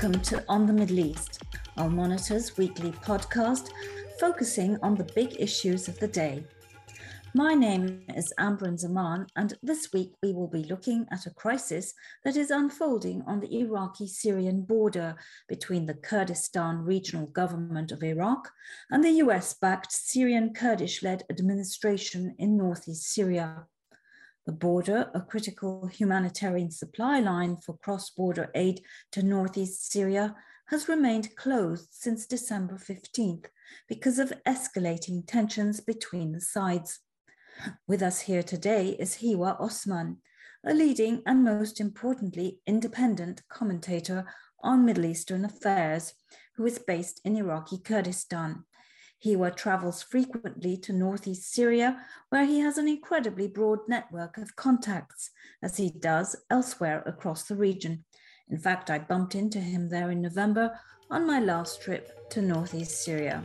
Welcome to On the Middle East, Al Monitor's weekly podcast focusing on the big issues of the day. My name is Amberin Zaman, and this week we will be looking at a crisis that is unfolding on the Iraqi Syrian border between the Kurdistan Regional Government of Iraq and the US backed Syrian Kurdish led administration in northeast Syria. The border, a critical humanitarian supply line for cross border aid to northeast Syria, has remained closed since December 15th because of escalating tensions between the sides. With us here today is Hiwa Osman, a leading and most importantly independent commentator on Middle Eastern affairs, who is based in Iraqi Kurdistan. Hiwa travels frequently to northeast Syria, where he has an incredibly broad network of contacts, as he does elsewhere across the region. In fact, I bumped into him there in November on my last trip to northeast Syria.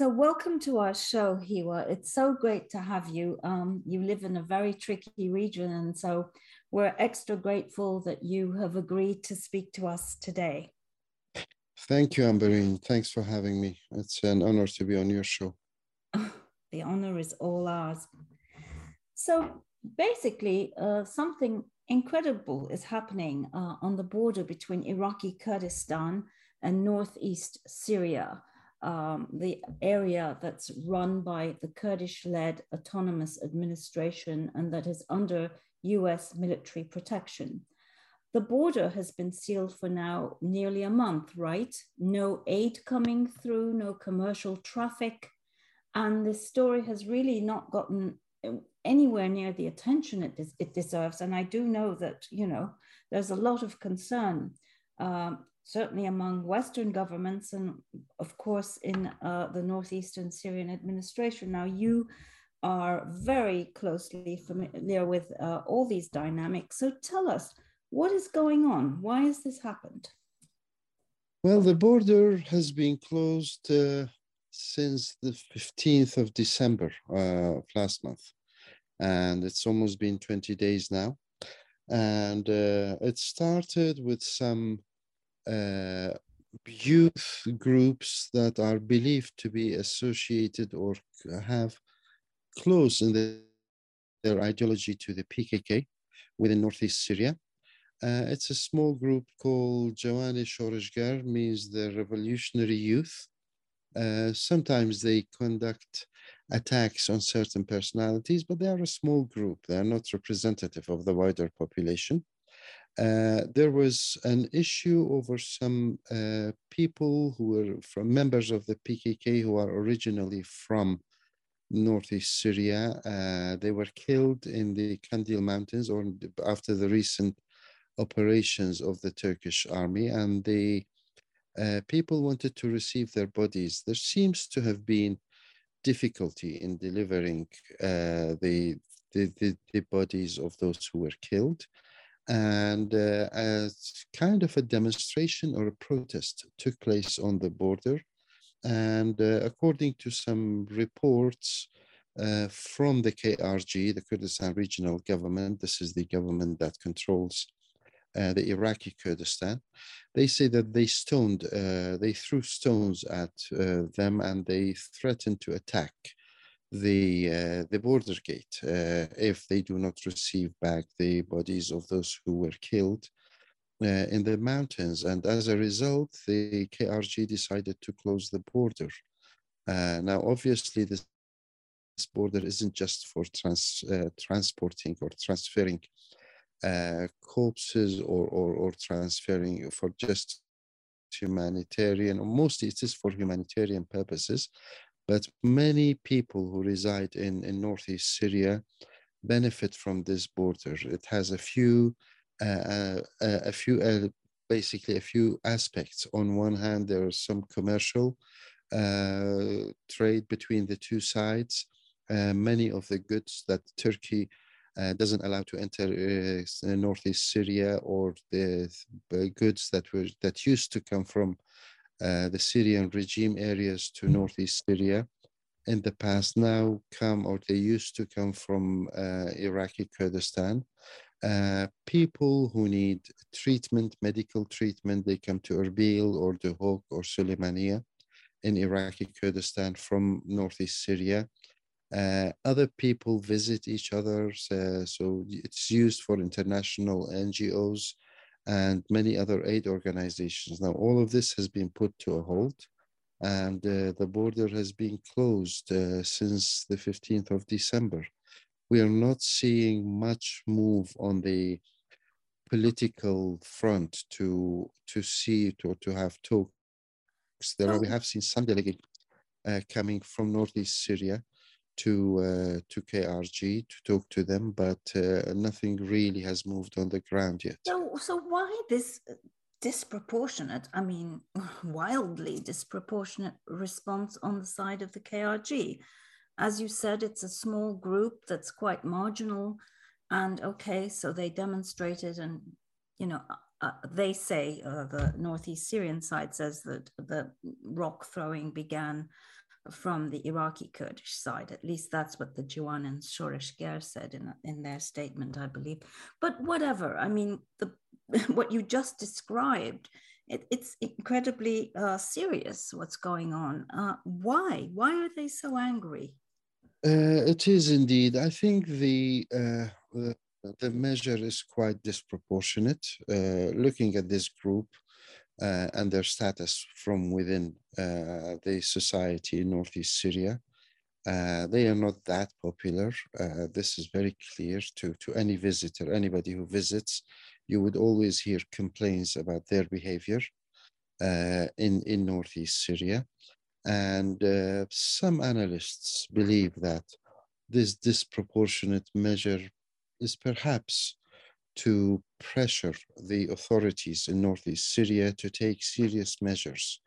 So, welcome to our show, Hiwa. It's so great to have you. Um, you live in a very tricky region, and so we're extra grateful that you have agreed to speak to us today. Thank you, Amberin. Thanks for having me. It's an honor to be on your show. the honor is all ours. So, basically, uh, something incredible is happening uh, on the border between Iraqi Kurdistan and northeast Syria um, the area that's run by the Kurdish led autonomous administration and that is under US military protection. The border has been sealed for now nearly a month, right? No aid coming through, no commercial traffic. And this story has really not gotten anywhere near the attention it, des- it deserves. And I do know that, you know, there's a lot of concern. Um, certainly among Western governments and, of course, in uh, the Northeastern Syrian administration. Now, you are very closely familiar with uh, all these dynamics. So tell us, what is going on? Why has this happened? Well, the border has been closed uh, since the 15th of December uh, of last month. And it's almost been 20 days now. And uh, it started with some uh, youth groups that are believed to be associated or have close in the, their ideology to the PKK within northeast Syria. Uh, it's a small group called Jawani Shorishgar, means the revolutionary youth. Uh, sometimes they conduct attacks on certain personalities, but they are a small group. They are not representative of the wider population. Uh, there was an issue over some uh, people who were from members of the PKK who are originally from northeast Syria. Uh, they were killed in the Kandil Mountains or after the recent operations of the Turkish army, and the uh, people wanted to receive their bodies. There seems to have been difficulty in delivering uh, the, the, the, the bodies of those who were killed and uh, as kind of a demonstration or a protest took place on the border. And uh, according to some reports uh, from the KRG, the Kurdistan Regional Government, this is the government that controls uh, the Iraqi Kurdistan, they say that they stoned, uh, they threw stones at uh, them and they threatened to attack the uh, the border gate. If they do not receive back the bodies of those who were killed uh, in the mountains. And as a result, the KRG decided to close the border. Uh, now, obviously, this, border isn't just for trans, uh, transporting or transferring uh, corpses or, or, or transferring for just humanitarian, mostly it is for humanitarian purposes, but many people who reside in, in northeast Syria benefit from this border. It has a few, uh, uh, uh, a few, uh, basically a few aspects. On one hand, there is some commercial uh, trade between the two sides. Uh, many of the goods that Turkey doesn't allow to enter northeast Syria or the, the goods that were that used to come from uh, the Syrian regime areas to northeast Syria in the past now come or they used to come from uh, Iraqi Kurdistan. Uh, people who need treatment, medical treatment, they come to Erbil or Duhok or Suleimania in Iraqi Kurdistan from northeast Syria. Uh, other people visit each other, uh, so it's used for international NGOs and many other aid organizations. Now, all of this has been put to a halt, and uh, the border has been closed uh, since the 15th of December. We are not seeing much move on the political front to to see it or to have talks. There are, we have seen some delegates uh, coming from northeast Syria to uh, to KRG to talk to them, but uh, nothing really has moved on the ground yet. So, so why this disproportionate? I mean, wildly disproportionate response on the side of the KRG. As you said, it's a small group that's quite marginal, and okay, so they demonstrated, and you know, uh, uh they say uh, the northeast Syrian side says that the rock throwing began from the Iraqi Kurdish side. At least that's what the Jiwan and Shoresh Ger said in, in their statement, I believe. But whatever, I mean, the, what you just described, it, it's incredibly uh, serious what's going on. Uh, why? Why are they so angry? Uh, it is indeed. I think the, uh, the, measure is quite disproportionate. Uh, looking at this group, uh, and their status from within uh, the society in northeast Syria. They are not that popular. This is very clear to, to any visitor, anybody who visits. You would always hear complaints about their behavior in, in northeast Syria. And uh, some analysts believe that this disproportionate measure is perhaps to pressure the authorities in northeast Syria to take serious measures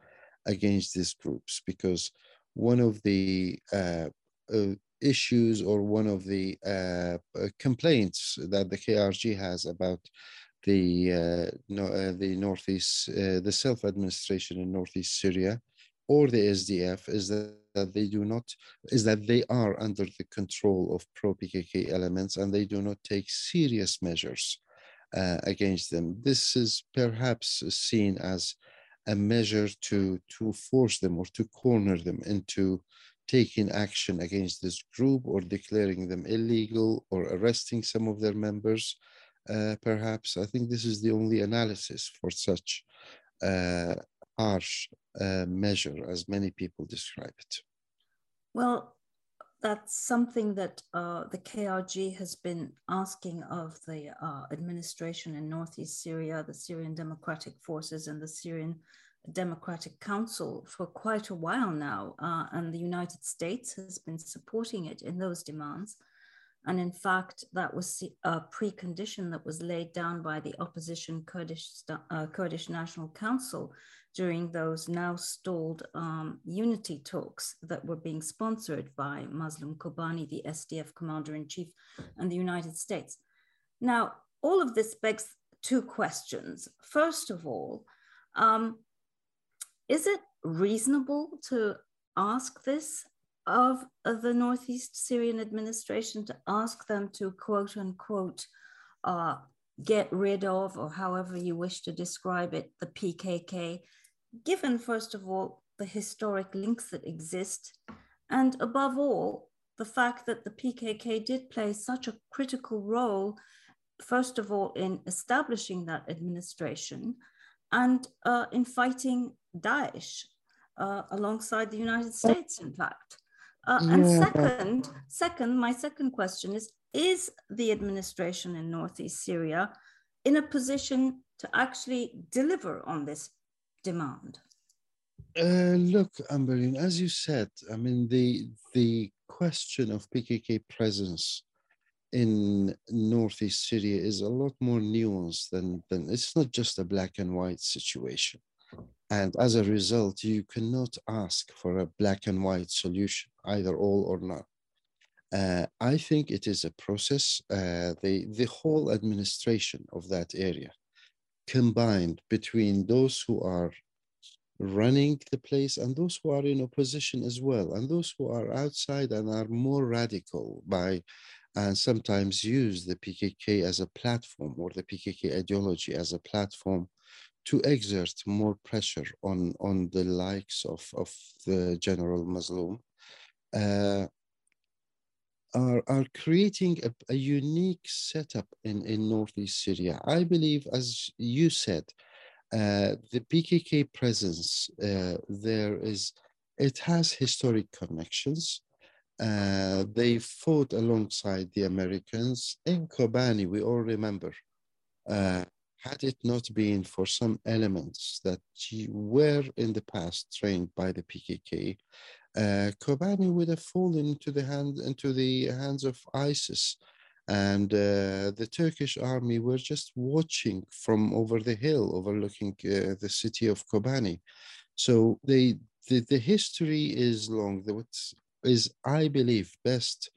against these groups because one of the uh, uh, issues or one of the uh, uh complaints that the KRG has about the uh, no, uh, the northeast the self administration in northeast Syria or the SDF is that, that they do not is that they are under the control of pro PKK elements and they do not take serious measures uh, against them. This is perhaps seen as a measure to to force them or to corner them into taking action against this group or declaring them illegal or arresting some of their members. Uh, perhaps I think this is the only analysis for such uh, harsh uh, measure as many people describe it. Well, that's something that uh, the KRG has been asking of the uh, administration in northeast Syria, the Syrian Democratic Forces, and the Syrian Democratic Council for quite a while now. Uh, and the United States has been supporting it in those demands. And in fact, that was a precondition that was laid down by the opposition Kurdish, uh, Kurdish National Council during those now stalled um, unity talks that were being sponsored by Mazloum Kobani, the SDF commander in chief, and the United States. Now, all of this begs two questions. First of all, um, is it reasonable to ask this of, of the Northeast Syrian administration to ask them to quote unquote uh, get rid of, or however you wish to describe it, the PKK, given, first of all, the historic links that exist, and above all, the fact that the PKK did play such a critical role, first of all, in establishing that administration and uh, in fighting Daesh uh, alongside the United States, in fact. Uh, and second, second, my second question is: Is the administration in northeast Syria in a position to actually deliver on this demand? Uh, look, Amberin, as you said, I mean the the question of PKK presence in northeast Syria is a lot more nuanced than than it's not just a black and white situation. And as a result, you cannot ask for a black and white solution, either all or none. Uh, I think it is a process. Uh, the, the whole administration of that area, combined between those who are running the place and those who are in opposition as well and those who are outside and are more radical by and sometimes use the PKK as a platform or the PKK ideology as a platform to exert more pressure on, on the likes of, of the General Mazloum, uh, are, are creating a, a, unique setup in, in Northeast Syria. I believe, as you said, uh, the PKK presence uh, there is, it has historic connections. Uh, they fought alongside the Americans in Kobani, we all remember. Uh, had it not been for some elements that were in the past trained by the PKK, uh, Kobani would have fallen into the hand into the hands of ISIS, and uh, the Turkish army were just watching from over the hill, overlooking uh, the city of Kobani. So they the, the history is long. What is I believe best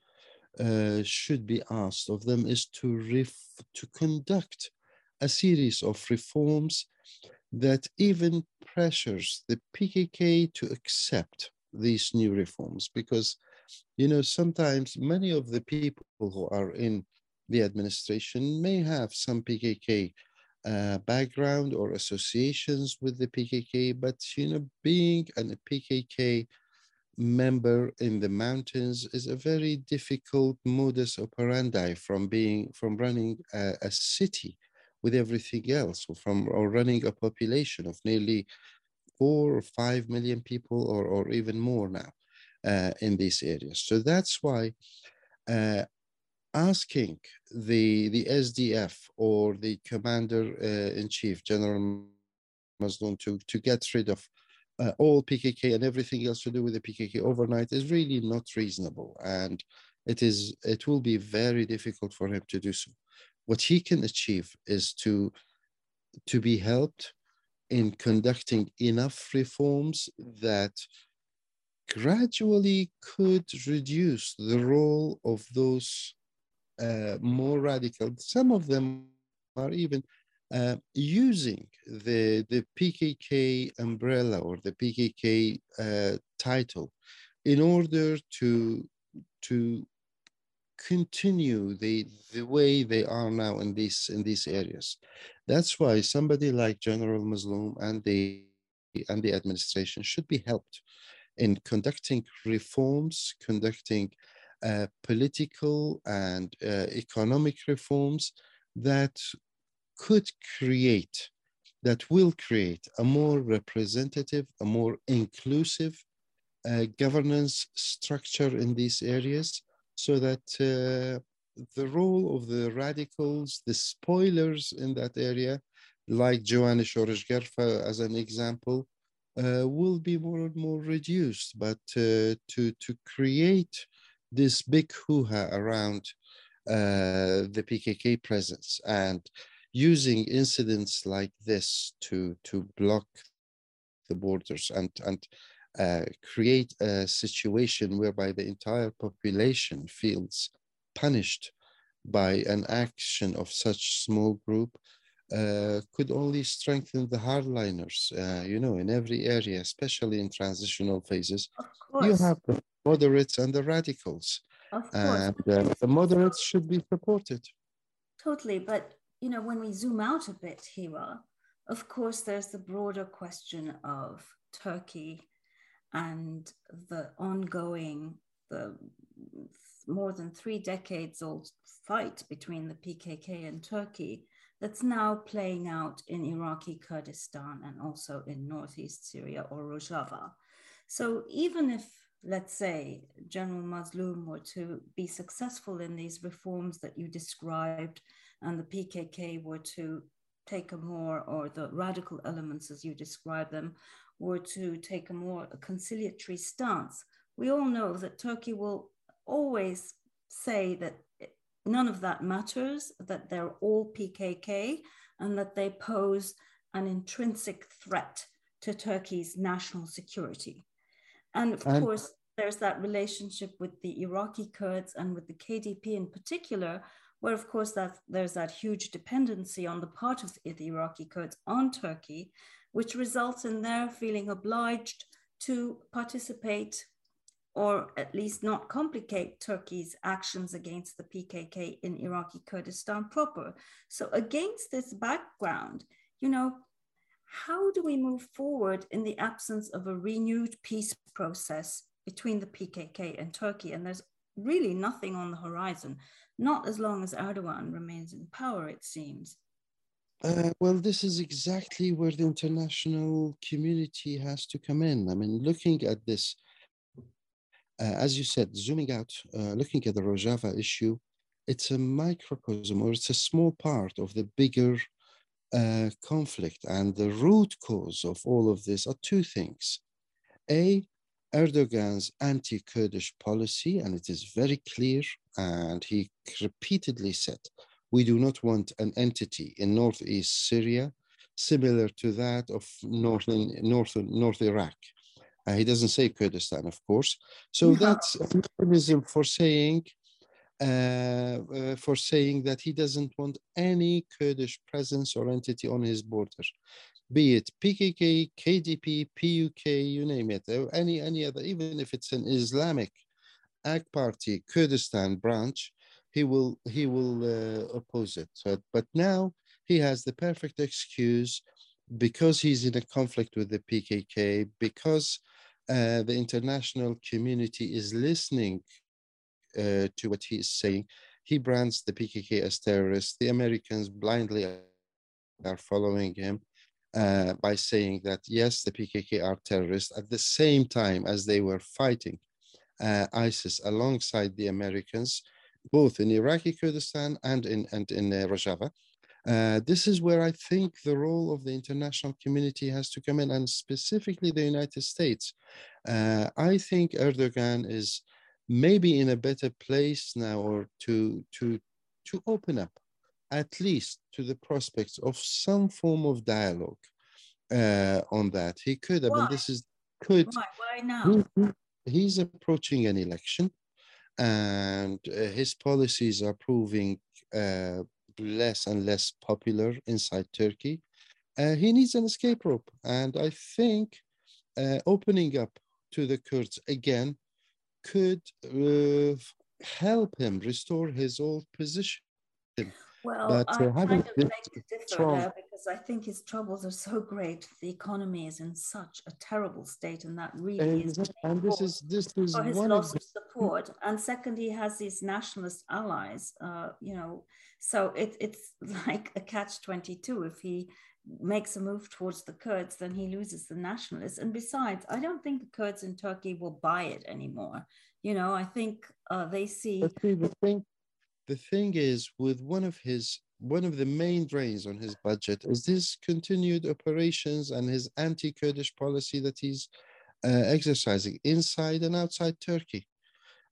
uh, should be asked of them is to ref- to conduct a series of reforms that even pressures the PKK to accept these new reforms because you know sometimes many of the people who are in the administration may have some PKK uh, background or associations with the PKK, but you know, being a PKK member in the mountains is a very difficult modus operandi from being from running a, a city with everything else, or from or running a population of nearly or five million people, or or even more now uh, in these areas. So that's why. Uh, asking the the SDF or the commander uh, in chief, General Mazloum, to to get rid of uh, all PKK and everything else to do with the PKK overnight is really not reasonable, and it is it will be very difficult for him to do so what he can achieve is to to be helped in conducting enough reforms that gradually could reduce the role of those uh, more radical. Some of them are even uh, using the, the PKK umbrella or the PKK uh, title in order to, to continue the the way they are now in these in these areas. That's why somebody like General Mazloum and the and the administration should be helped in conducting reforms, conducting uh, political and uh, economic reforms that could create, that will create a more representative, a more inclusive uh, governance structure in these areas so that uh, the role of the radicals, the spoilers in that area, like Joanne Shorsh as an example, uh, will be more and more reduced. But uh, to, to create this big hoo-ha around uh, the PKK presence and using incidents like this to, to block the borders and, and uh, create a situation whereby the entire population feels punished by an action of such small group uh, could only strengthen the hardliners, uh, you know, in every area, especially in transitional phases. You have the moderates and the radicals. Of course. And uh, the moderates should be supported. Totally. But, you know, when we zoom out a bit, Hiwa, of course, there's the broader question of Turkey and the ongoing, the more than three decades old fight between the PKK and Turkey that's now playing out in Iraqi Kurdistan and also in northeast Syria or Rojava. So even if, let's say, General Mazloum were to be successful in these reforms that you described, and the PKK were to take a more, or the radical elements as you describe them, were to take a more conciliatory stance, we all know that Turkey will always say that none of that matters, that they're all PKK, and that they pose an intrinsic threat to Turkey's national security. And of and course, there's that relationship with the Iraqi Kurds and with the KDP in particular, where of course that there's that huge dependency on the part of the Iraqi Kurds on Turkey, which results in their feeling obliged to participate or at least not complicate Turkey's actions against the PKK in Iraqi Kurdistan proper. So, against this background, you know, how do we move forward in the absence of a renewed peace process between the PKK and Turkey? And there's really nothing on the horizon, not as long as Erdogan remains in power, it seems. Uh, well, this is exactly where the international community has to come in. I mean, looking at this, uh, as you said, zooming out, uh, looking at the Rojava issue, it's a microcosm or it's a small part of the bigger uh, conflict. And the root cause of all of this are two things. A, Erdogan's anti Kurdish policy, and it is very clear, and he repeatedly said we do not want an entity in northeast Syria similar to that of northern north North Iraq. Uh, he doesn't say Kurdistan, of course. So no. that's a mechanism for saying uh, uh, for saying that he doesn't want any Kurdish presence or entity on his border, be it PKK, KDP, PUK, you name it, any any other, even if it's an Islamic AK Party Kurdistan branch, he will he will uh, oppose it. So, but now he has the perfect excuse because he's in a conflict with the PKK, because uh, the international community is listening uh, to what he is saying. He brands the PKK as terrorists. The Americans blindly are following him uh, by saying that yes, the PKK are terrorists at the same time as they were fighting uh, ISIS alongside the Americans both in Iraqi Kurdistan and in, and in uh, Rojava. Uh, this is where I think the role of the international community has to come in, and specifically the United States. Uh, I think Erdogan is maybe in a better place now, or to to to open up, at least to the prospects of some form of dialogue uh, on that. He could. I Why? mean, this is could. Why? Why now? He, he's approaching an election and uh, his policies are proving uh, less and less popular inside Turkey. Uh, he needs an escape rope, and I think uh, opening up to the Kurds again could uh, help him restore his old position. Well, but, I uh, kind of beg to differ there because I think his troubles are so great. The economy is in such a terrible state, and that really and, is. And this is this is for his loss of, support. And second, he has these nationalist allies. Uh, you know, so it, it's like a catch twenty two. If he makes a move towards the Kurds, then he loses the nationalists. And besides, I don't think the Kurds in Turkey will buy it anymore. You know, I think uh, they see. see the thing the thing is with one of his one of the main drains on his budget is this continued operations and his anti-kurdish policy that he's uh, exercising inside and outside turkey.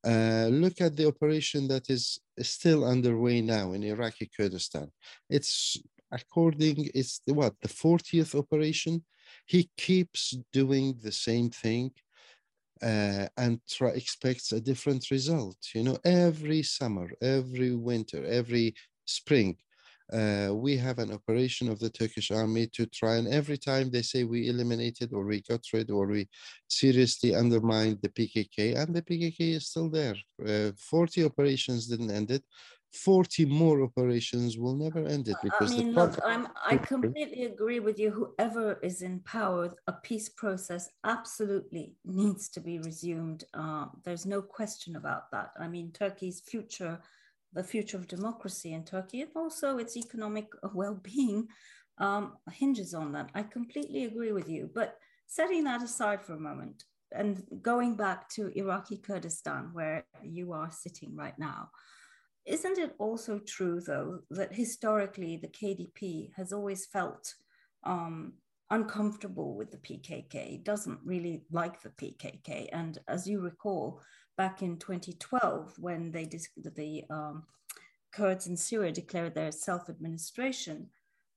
Uh, look at the operation that is still underway now in iraqi kurdistan. It's according it's the, what the 40th operation? He keeps doing the same thing uh, and try, expects a different result. You know, every summer, every winter, every spring, uh, we have an operation of the Turkish army to try and every time they say we eliminated or we got rid or we seriously undermined the PKK and the PKK is still there. Uh, 40 operations didn't end it. 40 more operations will never end it because I mean, look, I'm, I completely agree with you. Whoever is in power, a peace process absolutely needs to be resumed. Uh, there's no question about that. I mean, Turkey's future, the future of democracy in Turkey, and also its economic well-being um, hinges on that. I completely agree with you. But setting that aside for a moment and going back to Iraqi Kurdistan, where you are sitting right now, isn't it also true, though, that historically the KDP has always felt um, uncomfortable with the PKK, doesn't really like the PKK? And as you recall, back in 2012, when they the um, Kurds in Syria declared their self administration,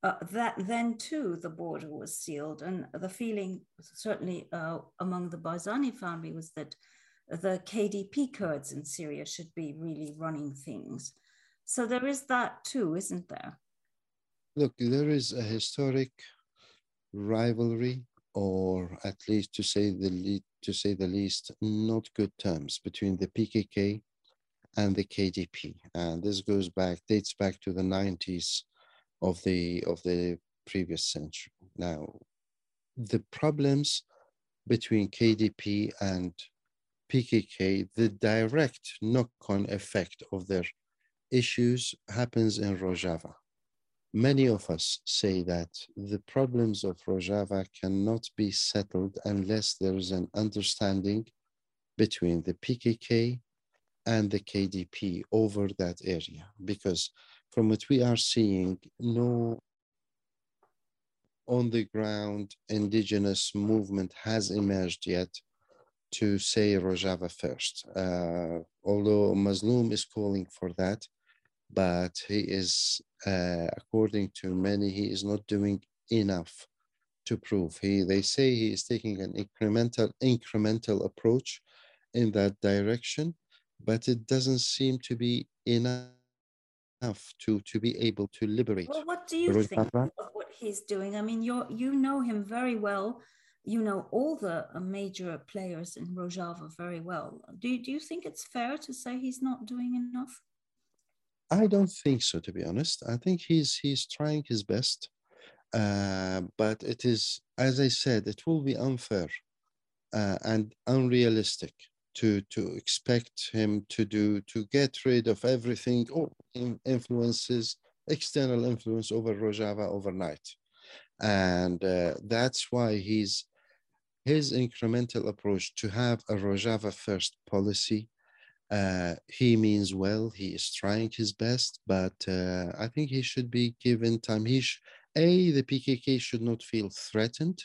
uh, that then too the border was sealed. And the feeling, certainly uh, among the Barzani family, was that the KDP Kurds in Syria should be really running things. So there is that too, isn't there? Look, there is a historic rivalry, or at least to say the to say the least, not good terms between the PKK and the KDP. And this goes back, dates back to the 90s of the of the previous century. Now, the problems between KDP and PKK, the direct knock-on effect of their issues happens in Rojava. Many of us say that the problems of Rojava cannot be settled unless there is an understanding between the PKK and the KDP over that area. Because from what we are seeing, no on the ground indigenous movement has emerged yet to say Rojava first. Uh, although Mazloum is calling for that, but he is, uh, according to many, he is not doing enough to prove. He, they say he is taking an incremental, incremental approach in that direction, but it doesn't seem to be enough to to be able to liberate. Well, what do you Rojava. think of what he's doing? I mean, you you know him very well. You know all the uh, major players in Rojava very well. Do, do you think it's fair to say he's not doing enough? I don't think so, to be honest. I think he's he's trying his best, uh, but it is, as I said, it will be unfair uh, and unrealistic to to expect him to do to get rid of everything or influences external influence over Rojava overnight, and uh, that's why he's his incremental approach to have a Rojava first policy uh, he means well. He is trying his best, but uh, I think he should be given time. He sh- a the PKK should not feel threatened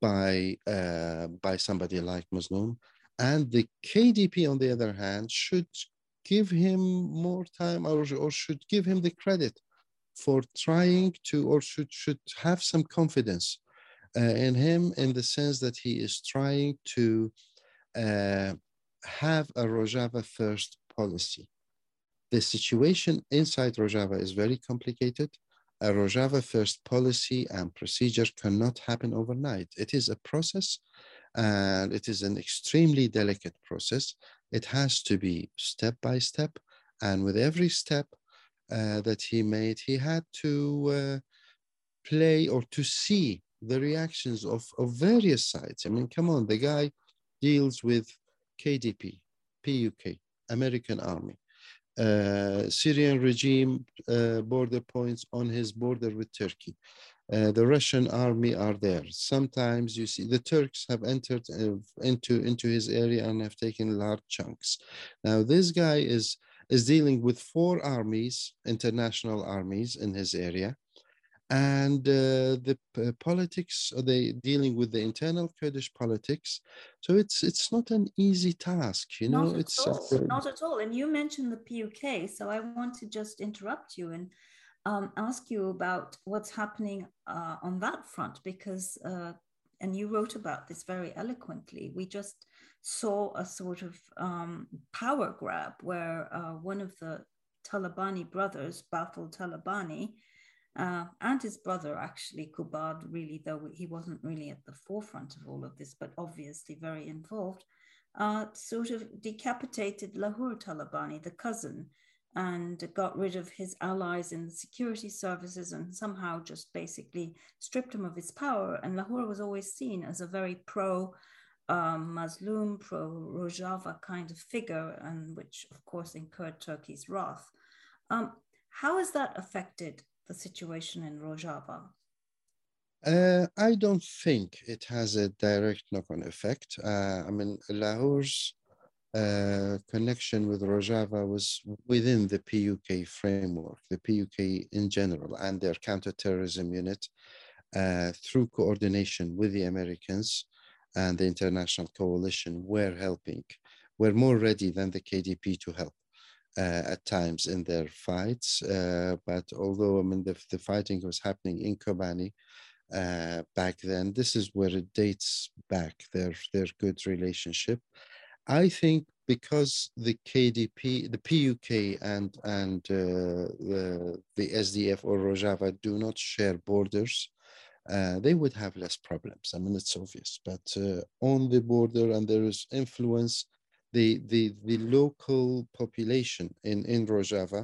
by uh, by somebody like Mazloum, and the KDP on the other hand should give him more time or, or should give him the credit for trying to or should should have some confidence in him in the sense that he is trying to uh, have a Rojava first policy. The situation inside Rojava is very complicated. A Rojava first policy and procedure cannot happen overnight. It is a process and it is an extremely delicate process. It has to be step by step. And with every step uh, that he made, he had to uh, play or to see the reactions of, of various sides. I mean, come on, the guy deals with KDP, PUK, American Army, uh, Syrian regime uh, border points on his border with Turkey. Uh, the Russian army are there. Sometimes you see the Turks have entered uh, into into his area and have taken large chunks. Now this guy is is dealing with four armies, international armies in his area, and uh, the uh, politics are they dealing with the internal kurdish politics? So it's it's not an easy task you know? Not it's at all. Uh, not at all. And you mentioned the puk so i want to just interrupt you and um, ask you about what's happening uh, on that front because uh, and you wrote about this very eloquently. We just saw a sort of um, power grab where uh, one of the talabani brothers Bafel talabani uh, and his brother, actually, Kubad, really, though he wasn't really at the forefront of all of this, but obviously very involved, uh, sort of decapitated Lahur Talabani, the cousin, and got rid of his allies in the security services and somehow just basically stripped him of his power. And Lahur was always seen as a very pro um, Mazloum, pro Rojava kind of figure, and which, of course, incurred Turkey's wrath. Um, how has that affected the situation in Rojava? Uh, I don't think it has a direct knock-on effect. Uh, I mean, Lahur's uh, connection with Rojava was within the PUK framework, the PUK in general, and their counterterrorism unit uh, through coordination with the Americans and the international coalition were helping, were more ready than the KDP to help. Uh, at times in their fights. Uh, but although I mean the, the fighting was happening in Kobani uh, back then, this is where it dates back their their good relationship. I think because the KDP, the PUK, and and uh, the the SDF or Rojava do not share borders, uh, they would have less problems. I mean, it's obvious. But uh, on the border, and there is influence, the the the local population in in Rojava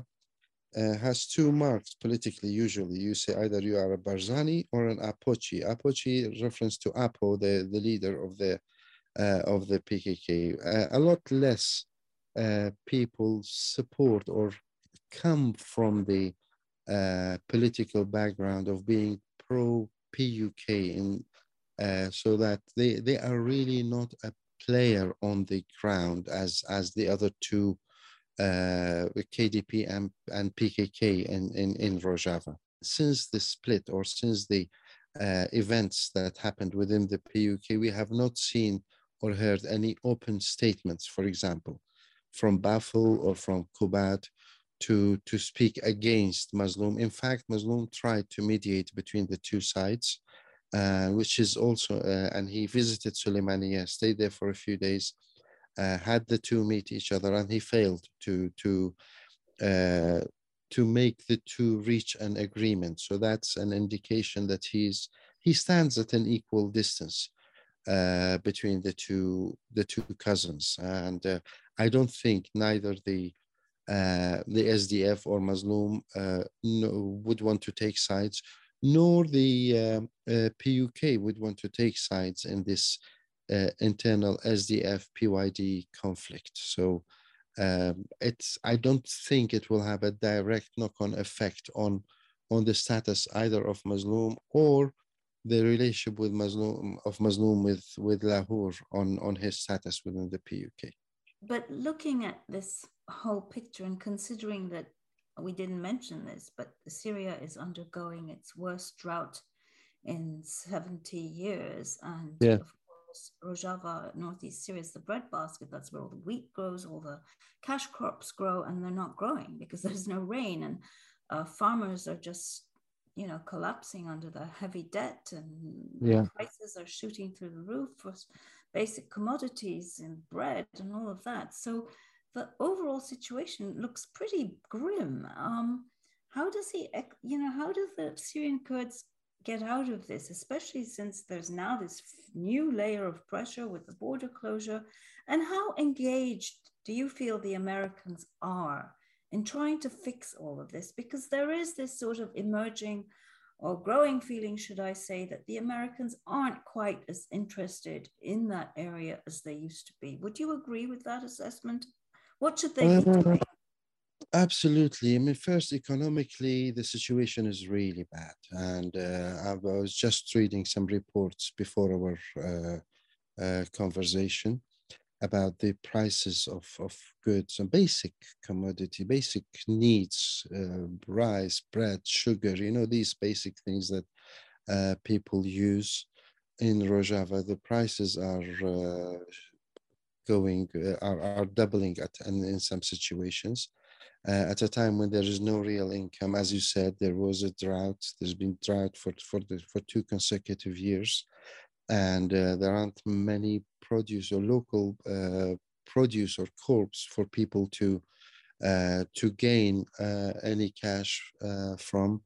uh, has two marks politically. Usually, you say either you are a Barzani or an Apochi. Apochi reference to Apo, the the leader of the uh, of the PKK. Uh, a lot less uh, people support or come from the uh, political background of being pro PUK, uh, so that they they are really not a player on the ground as as the other two uh, KDP and, and PKK in, in, in Rojava. Since the split or since the uh, events that happened within the PUK, we have not seen or heard any open statements, for example, from Bafel or from Kubad to, to speak against Mazloum. In fact, Mazloum tried to mediate between the two sides, which is also, uh, and he visited Suleimania, stayed there for a few days, uh, had the two meet each other, and he failed to, to, uh, to make the two reach an agreement. So that's an indication that he's, he stands at an equal distance uh, between the two the two cousins, and uh, I don't think neither the uh, the SDF or uh, no, would want to take sides, nor the um, uh, PUK would want to take sides in this uh, internal SDF PYD conflict. So um, it's I don't think it will have a direct knock-on effect on on the status either of Mazloum or the relationship with Mazloum of Mazloum with with Lahur on on his status within the PUK. But looking at this whole picture and considering that we didn't mention this, but Syria is undergoing its worst drought in 70 years, and yeah. of course, Rojava, northeast Syria, is the breadbasket. That's where all the wheat grows, all the cash crops grow, and they're not growing because there's no rain, and uh, farmers are just you know collapsing under the heavy debt and yeah. prices are shooting through the roof for basic commodities and bread and all of that so the overall situation looks pretty grim um, how does he you know how do the syrian kurds get out of this especially since there's now this new layer of pressure with the border closure and how engaged do you feel the americans are in trying to fix all of this because there is this sort of emerging or growing feeling, should I say, that the Americans aren't quite as interested in that area as they used to be. Would you agree with that assessment? What should they be doing? Absolutely. I mean, first, economically, the situation is really bad. And uh, I was just reading some reports before our uh, uh, conversation about the prices of, of goods and basic commodity, basic needs, uh, rice, bread, sugar, you know, these basic things that uh, people use in Rojava. The prices are uh, going, uh, are, are doubling at, and in some situations. Uh, at a time when there is no real income, as you said, there was a drought. There's been drought for for the, for two consecutive years, and uh, there aren't many produce or local produce or crops for people to uh, to gain uh, any cash uh, from.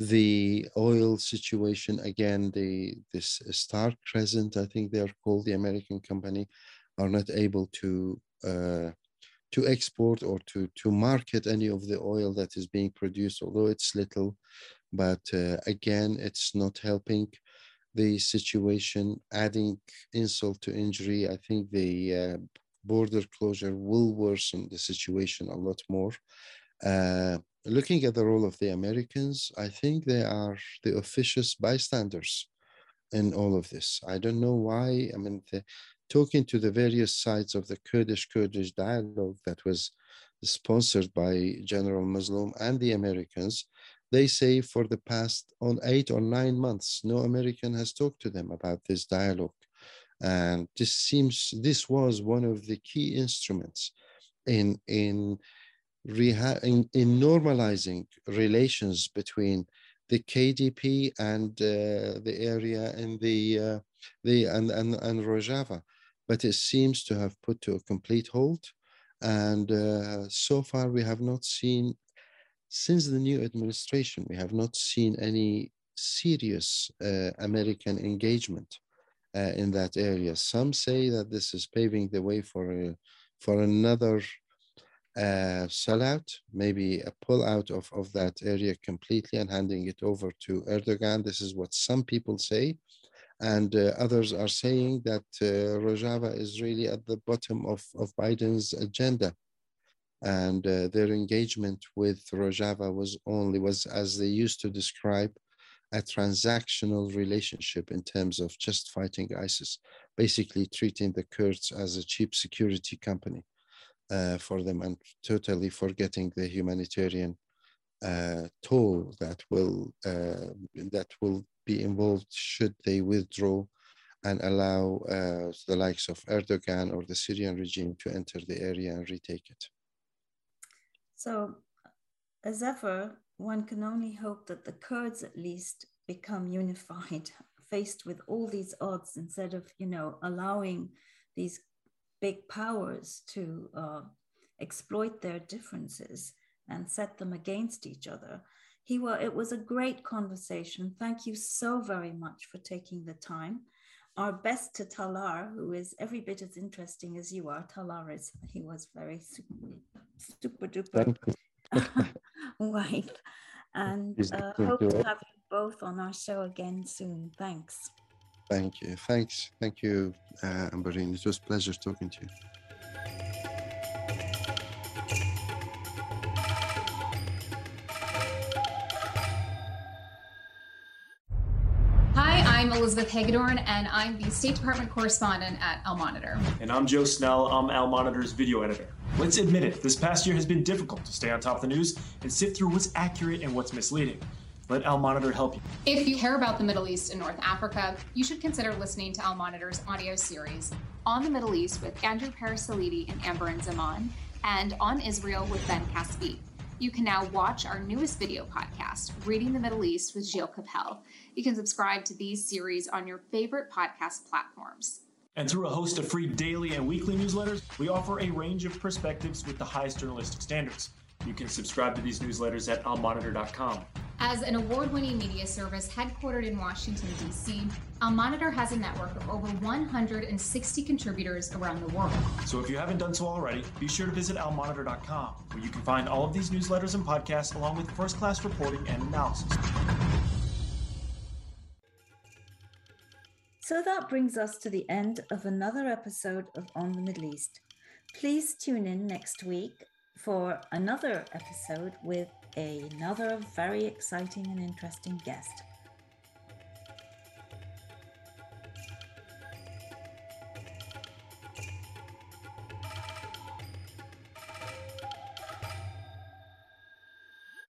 The oil situation again, the this Star Crescent, I think they are called the American company, are not able to uh, to export or to to market any of the oil that is being produced, although it's little. But again, it's not helping the situation, adding insult to injury. I think the uh, border closure will worsen the situation a lot more. Uh, looking at the role of the Americans, I think they are the officious bystanders in all of this. I don't know why. I mean, the, talking to the various sides of the Kurdish Kurdish dialogue that was sponsored by General Mazloum and the Americans, they say for the past on eight or nine months, no American has talked to them about this dialogue. And this seems this was one of the key instruments in in in, in normalizing relations between the KDP and uh, the area and the uh, the and, and and Rojava, but it seems to have put to a complete halt. And uh, so far, we have not seen since the new administration, we have not seen any serious uh, American engagement uh, in that area. Some say that this is paving the way for a, for another uh, sellout, maybe a pull out of, of that area completely and handing it over to Erdogan. This is what some people say. And uh, others are saying that uh, Rojava is really at the bottom of, of Biden's agenda. And uh, their engagement with Rojava was only, was as they used to describe, a transactional relationship in terms of just fighting ISIS, basically treating the Kurds as a cheap security company uh, for them and totally forgetting the humanitarian toll that will uh, that will be involved should they withdraw and allow uh, the likes of Erdogan or the Syrian regime to enter the area and retake it. So, as ever, one can only hope that the Kurds at least become unified, faced with all these odds, instead of, you know, allowing these big powers to uh, exploit their differences and set them against each other. Hiwa, it was a great conversation. Thank you so very much for taking the time. Our best to Talar, who is every bit as interesting as you are. Talar is, he was very super, super duper wife. And uh, hope to have you both on our show again soon. Thanks. Thank you. Thanks. Thank you, uh, Amberin. It was a pleasure talking to you. I'm Elizabeth Hagedorn, and I'm the State Department correspondent at Al Monitor. And I'm Joe Snell. I'm Al Monitor's video editor. Let's admit it, this past year has been difficult to stay on top of the news and sift through what's accurate and what's misleading. Let Al Monitor help you. If you care about the Middle East and North Africa, you should consider listening to Al Monitor's audio series on the Middle East with Andrew Parasiliti and Amberin Zaman, and on Israel with Ben Caspit. You can now watch our newest video podcast, Reading the Middle East with Gilles Kepel. You can subscribe to these series on your favorite podcast platforms. And through a host of free daily and weekly newsletters, we offer a range of perspectives with the highest journalistic standards. You can subscribe to these newsletters at almonitor.com. As an award winning media service headquartered in Washington, D.C., Al Monitor has a network of over 160 contributors around the world. So if you haven't done so already, be sure to visit almonitor.com, where you can find all of these newsletters and podcasts along with first class reporting and analysis. So that brings us to the end of another episode of On the Middle East. Please tune in next week for another episode with another very exciting and interesting guest.